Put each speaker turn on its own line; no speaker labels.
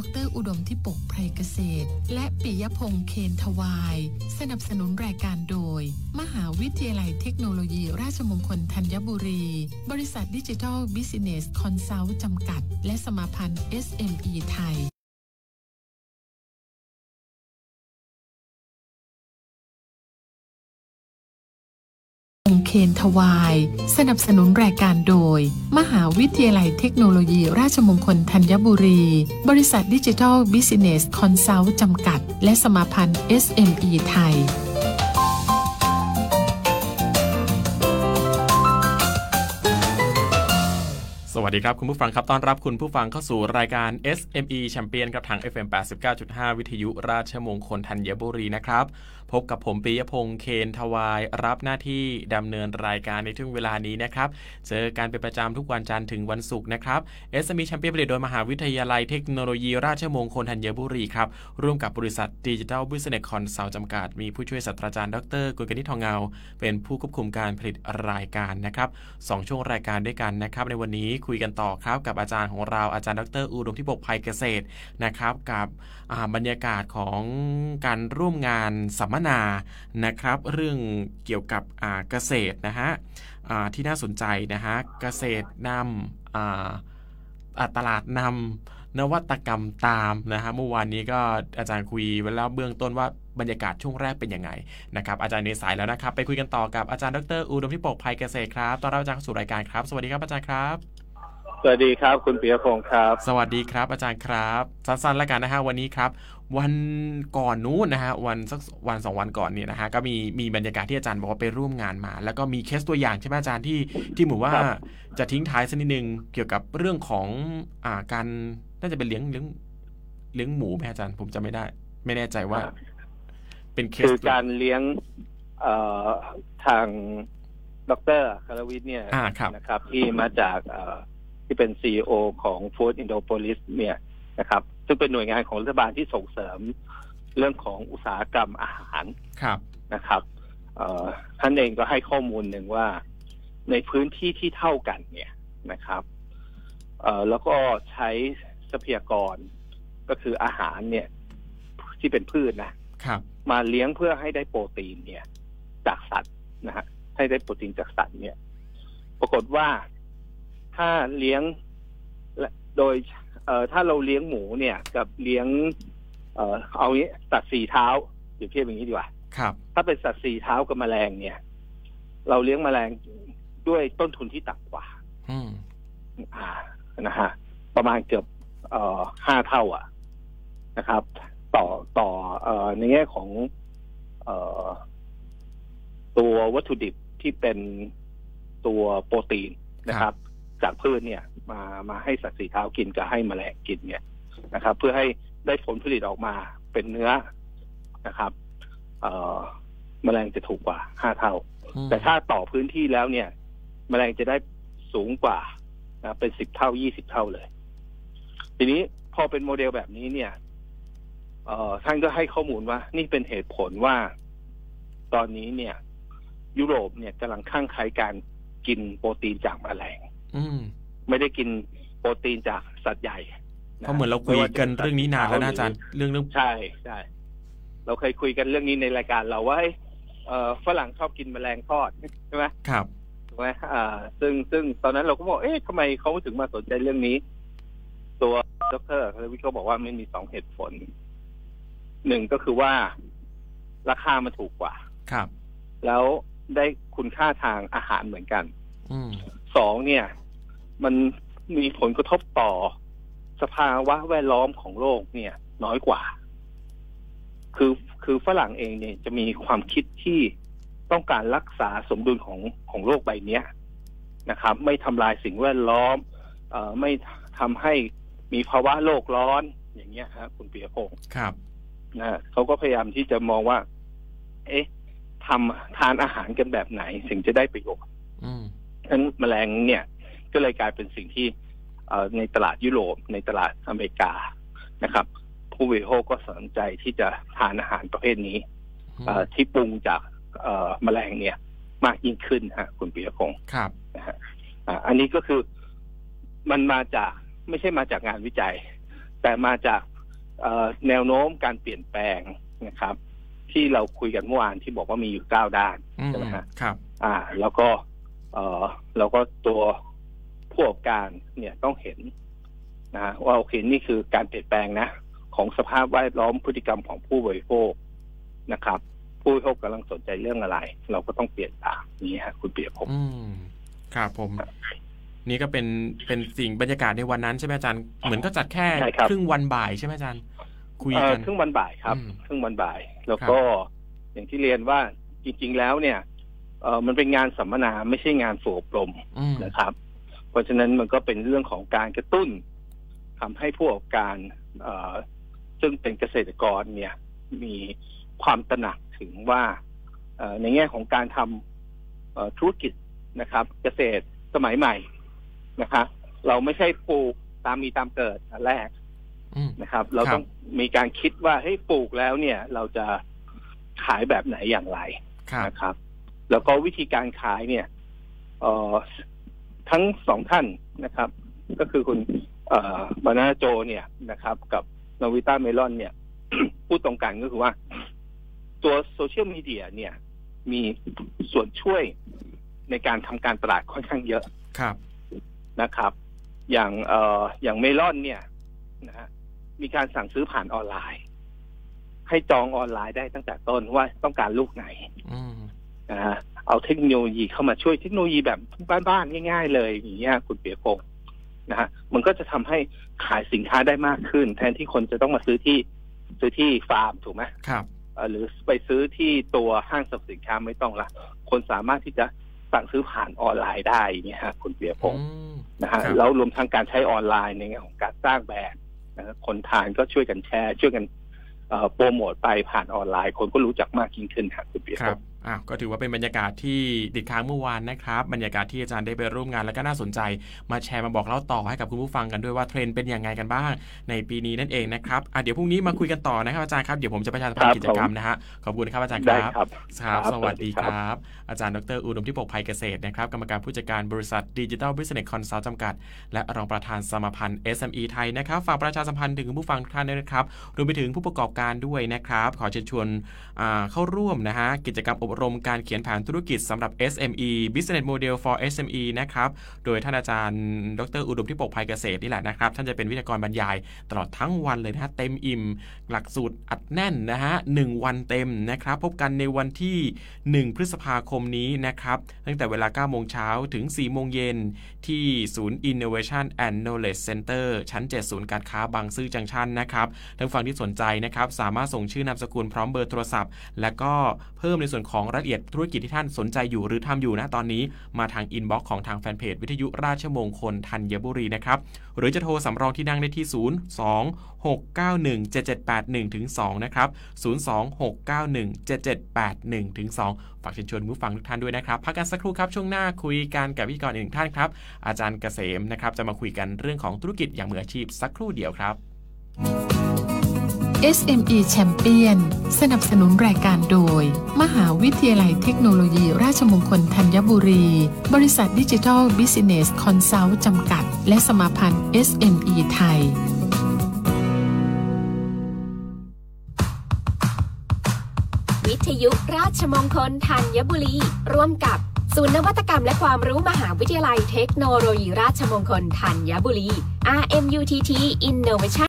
ดรอุดมที่ปกไพรเกษตร และปิยพงษ์เคนทวาย สนับสนุนรายการโดย มหาวิทยาลัยเทคโนโลยี ราชมงคลธัญบุรี บริษัท Digital Business Consult จำกัด และสมาพันธ์ SME ไทย ค์เคนทวาย สนับสนุนรายการโดย มหาวิทยาลัยเทคโนโลยี ราชมงคลธัญบุรี บริษัท Digital Business Consult จำกัด และสมาพันธ์ SME ไทย
สวัสดีครับ คุณผู้ฟังครับต้อนรับคุณผู้ฟังเข้าสู่รายการ SME Champion กับทาง FM 89.5 วิทยุราชมงคลธัญบุรีนะครับ พบกับผมปิยพงษ์เคนทวายรับหน้าที่ดำเนินรายการในช่วงเวลานี้นะครับ เจอกันเป็นประจำทุกวันจันทร์ถึงวันศุกร์นะครับ SME แชมเปี้ยนผลิตโดยมหาวิทยาลัยเทคโนโลยีราชมงคลธัญบุรีครับ ร่วมกับบริษัท Digital Business Consult จำกัด มีผู้ช่วยศาสตราจารย์ดรกุลกนิษฐ์ทองเงา เป็นผู้ควบคุมการผลิตรายการนะครับสองช่วงรายการด้วยกันนะครับ ในวันนี้คุยกันต่อครับกับอาจารย์ของเราอาจารย์ดรอุดมที่ปกภัยเกษตรนะครับกับบรรยากาศของการร่วมงานสัมมนานะครับ เรื่องเกี่ยวกับเกษตรนะฮะที่น่าสนใจนะฮะเกษตรนำตลาดนำนวัตกรรมตามนะฮะเมื่อวานนี้ก็อาจารย์คุยไว้แล้วเบื้องต้นว่าบรรยากาศช่วงแรกเป็นยังไงนะครับอาจารย์ในสายแล้วนะครับ ไปคุยกันต่อกับอาจารย์ดรอุดมที่ปกภัยเกษตรครับตอนรับอาจารย์เข้าสู่รายการครับ สวัสดีครับอาจารย์ครับ
สวัสดีครับ คุณปียพงศ์ครับ
สวัสดีครับ อาจารย์ครับ สั้นๆแล้วกันนะฮะวันนี้ครับ วันก่อนนู้นนะฮะวันสักวันสองวันก่อนเนี่ยนะฮะก็มีมีบรรยากาศที่อาจารย์บอกว่าไปร่วมงานมา แล้วก็มีเคสตัวอย่างใช่ไหมอาจารย์ที่ที่เหมือนว่า
ครับ
จะทิ้งท้ายสักนิดนึงเกี่ยวกับเรื่องของอ่าการน่าจะเป็นเลี้ยงเลี้ยงเลี้ยงหมูไหมอาจารย์ผมจะไม่ได้ ไม่แน่ใจว่า เป็นเคส
คือการเลี้ยงเอ่อทางดรคารวิทย์เนี่ย
อ่าครับ
นะครับ ที่มาจากเอ่อ ที่เป็นซีอของ Food Indopolis เนี่ยนะครับซึ่งเป็นหน่วยงานของรัฐบาลที่ส่งเสริมเรื่องของอุตสาหกรรมอาหาร
ครับ
นะครับเอ่อท่านเองก็ให้ข้อมูลหนึ่งว่าในพื้นที่ที่เท่ากันเนี่ยนะครับเอ่อแล้วก็ใช้ทรัพยากรก็คืออาหารเนี่ยที่เป็นพืชนะ
ครับ
มาเลี้ยงเพื่อให้ได้โปรตีนเนี่ย จากสัตว์นะฮะให้ได้โปรตีนจากสัตว์เนี่ย ปรากฏว่า ถ้าเลี้ยงและโดยเอ่อถ้าเราเลี้ยงหมูเนี่ย กับเลี้ยง เอ่อเอางี้สัตว์สี่เท้าเดี๋ยวเทียบอย่างนี้ดีกว่า
ครับ
ถ้าเป็นสัตว์สี่เท้ากับแมลงเนี่ย เราเลี้ยงแมลงด้วยต้นทุนที่ต่ำกว่า
อืม
อ่านะฮะประมาณเกือบเอ่อห้าเท่าอะนะครับ ต่อต่อเอ่อในแง่ของ เอ่อ ตัววัตถุดิบที่เป็นตัวโปรตีนนะครับ จากพืชเนี่ยมามาให้สัตว์สีเท้ากินกับให้แมลงกินเนี่ยนะครับ เพื่อให้ได้ผลผลิตออกมาเป็นเนื้อนะครับ เอ่อแมลงจะถูกกว่าห้าเท่า
อืม
แต่ถ้าต่อพื้นที่แล้วเนี่ยแมลงจะได้สูงกว่านะเป็นสิบเท่ายี่สิบเท่าเลย ทีนี้พอเป็นโมเดลแบบนี้เนี่ย เอ่อท่านก็ให้ข้อมูลว่า นี่เป็นเหตุผลว่าตอนนี้เนี่ย ยุโรปเนี่ยกำลังข้างใครการกินโปรตีนจากแมลง
อืม
ไม่ได้กินโปรตีนจากสัตว์ใหญ่ะ
เพราะเหมือนเราคุยกันเรื่องนี้นานแล้วนะอาจารย์เรื่องเรื่อง
ใช่ใช่เราเคยคุยกันเรื่องนี้ในรายการเราว่าเฮ้ยเอ่อฝรั่งชอบกินแมลงทอดใช่ไหม
ครับ
ถูกไหมอ่า ซึ่งซึ่งตอนนั้นเราก็บอกเอ๊ะทำไมเขาถึงมาสนใจเรื่องนี้ ตัวดรคาวิทก็บอกว่ามันมีสองเหตุผลหนึ่งก็คือว่าราคามันถูกกว่า
ครับ
แล้วได้คุณค่าทางอาหารเหมือนกัน
อืม
สองเนี่ย มันมีผลกระทบต่อสภาวะแวดล้อมของโลกเนี่ย น้อยกว่า คือคือฝรั่งเองเนี่ยจะมีความคิดที่ต้องการรักษาสมดุลของของโลกใบเนี้ยนะครับ ไม่ทำลายสิ่งแวดล้อมเอ่อไม่ทำให้มีภาวะโลกร้อนอย่างเงี้ยฮะคุณเปียพงศ์
ครับ
นะฮะเขาก็พยายามที่จะมองว่า เอ๊ะทำทานอาหารกันแบบไหนถึงจะได้ประโยชน์
อืม
ฉะนั้นแมลงเนี่ย ก็เลยกลายเป็นสิ่งที่เอ่อในตลาดยุโรปในตลาดอเมริกานะครับ ผู้บริโภคก็สนใจที่จะทานอาหารประเภทนี้เอ่อที่ปรุงจากเอ่อแมลงเนี่ย มากยิ่งขึ้นฮะคุณปียพงศ์
ครับ
นะฮะอ่าอันนี้ก็คือมันมาจากไม่ใช่มาจากงานวิจัย แต่มาจากเอ่อแนวโน้มการเปลี่ยนแปลงนะครับ ที่เราคุยกันเมื่อวานที่บอกว่ามีอยู่เก้าด้าน
อืม
ใช่ไหมฮะ
ครับ
อ่า แล้วก็ เอ่อแล้วก็ตัวผู้ ประกอบการเนี่ยต้องเห็นนะฮะว่าโอเคนี่คือการเปลี่ยนแปลงนะ ของสภาพแวดล้อมพฤติกรรมของผู้บริโภคนะครับ ผู้บริโภคกำลังสนใจเรื่องอะไร เราก็ต้องเปลี่ยนตามนี้ฮะคุณเปียพงศ์
อืมครับผม นี่ก็เป็นเป็นสิ่งบรรยากาศในวันนั้นใช่ไหมอาจารย์เหมือนก็จัดแค่
ใช่ครับ
ครึ่งวันบ่ายใช่ไหมอาจารย์คุย
เอ่อ
กัน
ครึ่งวันบ่ายครับ
อืม
ครึ่งวันบ่าย แล้วก็อย่างที่เรียนว่าจริง ๆ แล้วเนี่ยเอ่อมันเป็นงานสัมมนาไม่ใช่งานฝึกอบรม
อืม
นะครับ เพราะฉะนั้นมันก็เป็นเรื่องของการกระตุ้นทำให้ผู้ประกอบการเอ่อซึ่งเป็นเกษตรกรเนี่ยมีความตระหนักถึงว่าเอ่อในแง่ของการทำเอ่อธุรกิจนะครับ เกษตรสมัยใหม่นะครับเราไม่ใช่ปลูกตามมีตามเกิดอันแรก
อืม
นะครับ เรา
ครับ
ต้องมีการคิดว่าเฮ้ยปลูกแล้วเนี่ย เราจะขายแบบไหนอย่างไร
ครับ
นะครับ แล้วก็วิธีการขายเนี่ยเอ่อ ทั้งสองท่านนะครับ ก็คือคุณเอ่อบานาโจเนี่ยนะครับ กับนวิต้าเมลอนเนี่ยพูดตรงกันก็คือว่า ตัวโซเชียลมีเดียเนี่ย มีส่วนช่วยในการทำการตลาดค่อนข้างเยอะ
ครับ
นะครับ อย่างเอ่ออย่างเมลอนเนี่ยนะฮะมีการสั่งซื้อผ่านออนไลน์ ให้จองออนไลน์ได้ตั้งแต่ต้นว่าต้องการลูกไหน
อืม
นะฮะ เอาเทคโนโลยีเข้ามาช่วยเทคโนโลยีแบบบ้านๆง่าย ๆ เลยอย่างเงี้ยคุณเปียพงศ์นะฮะมันก็จะทำให้ขายสินค้าได้มากขึ้น แทนที่คนจะต้องมาซื้อที่ซื้อที่ฟาร์มถูกไหม
ครับ
เอ่อหรือไปซื้อที่ตัวห้างสรรพสินค้าไม่ต้องละคนสามารถที่จะสั่งซื้อผ่านออนไลน์ได้อย่างเงี้ยฮะคุณเปียพงศ์
อืม
นะฮะ
ครับ
แล้วรวมทั้งการใช้ออนไลน์ในแง่ของการสร้างแบรนด์นะฮะคนทานก็ช่วยกันแชร์ ช่วยกันเอ่อโปรโมทไปผ่านออนไลน์ คนก็รู้จักมากยิ่งขึ้นครับคุณปิยพ
งษ์
ครับ
อ้าวก็ถือว่าเป็นบรรยากาศที่ติดค้างเมื่อวานนะครับบรรยากาศที่อาจารย์ได้ไปร่วมงานแล้วก็น่าสนใจ มาแชร์มาบอกเล่าต่อให้กับคุณผู้ฟังกันด้วยว่าเทรนด์เป็นยังไงกันบ้าง ในปีนี้นั่นเองนะครับอะเดี๋ยวพรุ่งนี้มาคุยกันต่อนะครับอาจารย์ครับเดี๋ยวผมจะประชาสัมพันธ์กิจกรรมนะฮะขอบคุณครับอาจารย์
ได้ค
รับ
ครับ
ครับ
ครับ
สวัสดีค
ครับ
อาจารย์ดรอุดมที่ปกภัยเกษตรนะครับกรรมการผู้จัดการบริษัท Digital Business Consult จำกัด และรองประธานสมาพันธ์ SME ไทยนะครับฝากประชาสัมพันธ์ถึงคุณผู้ฟังทุกท่านด้วยนะครับรวมไปถึงผู้ประกอบการด้วยนะครับ ขอเชิญชวนอ่าเข้าร่วมนะฮะกิจกรรมอบรมการเขียนแผนธุรกิจสำหรับ SME Business Model for SME นะครับ โดยท่านอาจารย์ ดร อุดมที่ปกภัยเกษตรนี่แหละนะครับ ท่านจะเป็นวิทยากรบรรยาย ตลอดทั้งวันเลยนะฮะ เต็มอิ่ม หลักสูตรอัดแน่นนะฮะหนึ่งวันเต็มนะครับ พบกันในวันที่ 1 พฤษภาคมนี้นะครับ ตั้งแต่เวลา9โมงเช้าถึง 4 โมงเย็นที่ศูนย์ Innovation and Knowledge Center ชั้น 7 ศูนย์การค้าบางซื่อจังชันนะครับท่านฟังที่สนใจนะครับ สามารถส่งชื่อนามสกุลพร้อมเบอร์โทรศัพท์ และก็เพิ่มในส่วนของของรายละเอียดธุรกิจที่ท่านสนใจอยู่หรือทำอยู่นะตอนนี้ มาทางอินบ็อกซ์ของทางแฟนเพจวิทยุราชมงคลธัญบุรีนะครับ หรือจะโทรสำรองที่นั่งได้ที่ 0 2 6 9 1 7 7 8 1ถึง2นะครับ 0 2 6 9 1 7 7 8 1ถึง2ฝากเชิญชวนผู้ฟังทุกท่านด้วยนะครับ พักกันสักครู่ครับ ช่วงหน้าคุยกันกับพิธีกรอีกหนึ่งท่านครับ อาจารย์เกษมนะครับจะมาคุยกันเรื่องของธุรกิจอย่างมืออาชีพสักครู่เดียวครับ
SME Champion สนับสนุนรายการโดย มหาวิทยาลัยเทคโนโลยี ราชมงคลธัญบุรี บริษัท Digital Business Consult จำกัด และสมาพันธ์ SME ไทย
วิทยุราชมงคลธัญบุรี ร่วมกับศูนย์นวัตกรรมและความรู้มหาวิทยาลัยเทคโนโลยีราชมงคลธัญบุรี RMUTT Innovation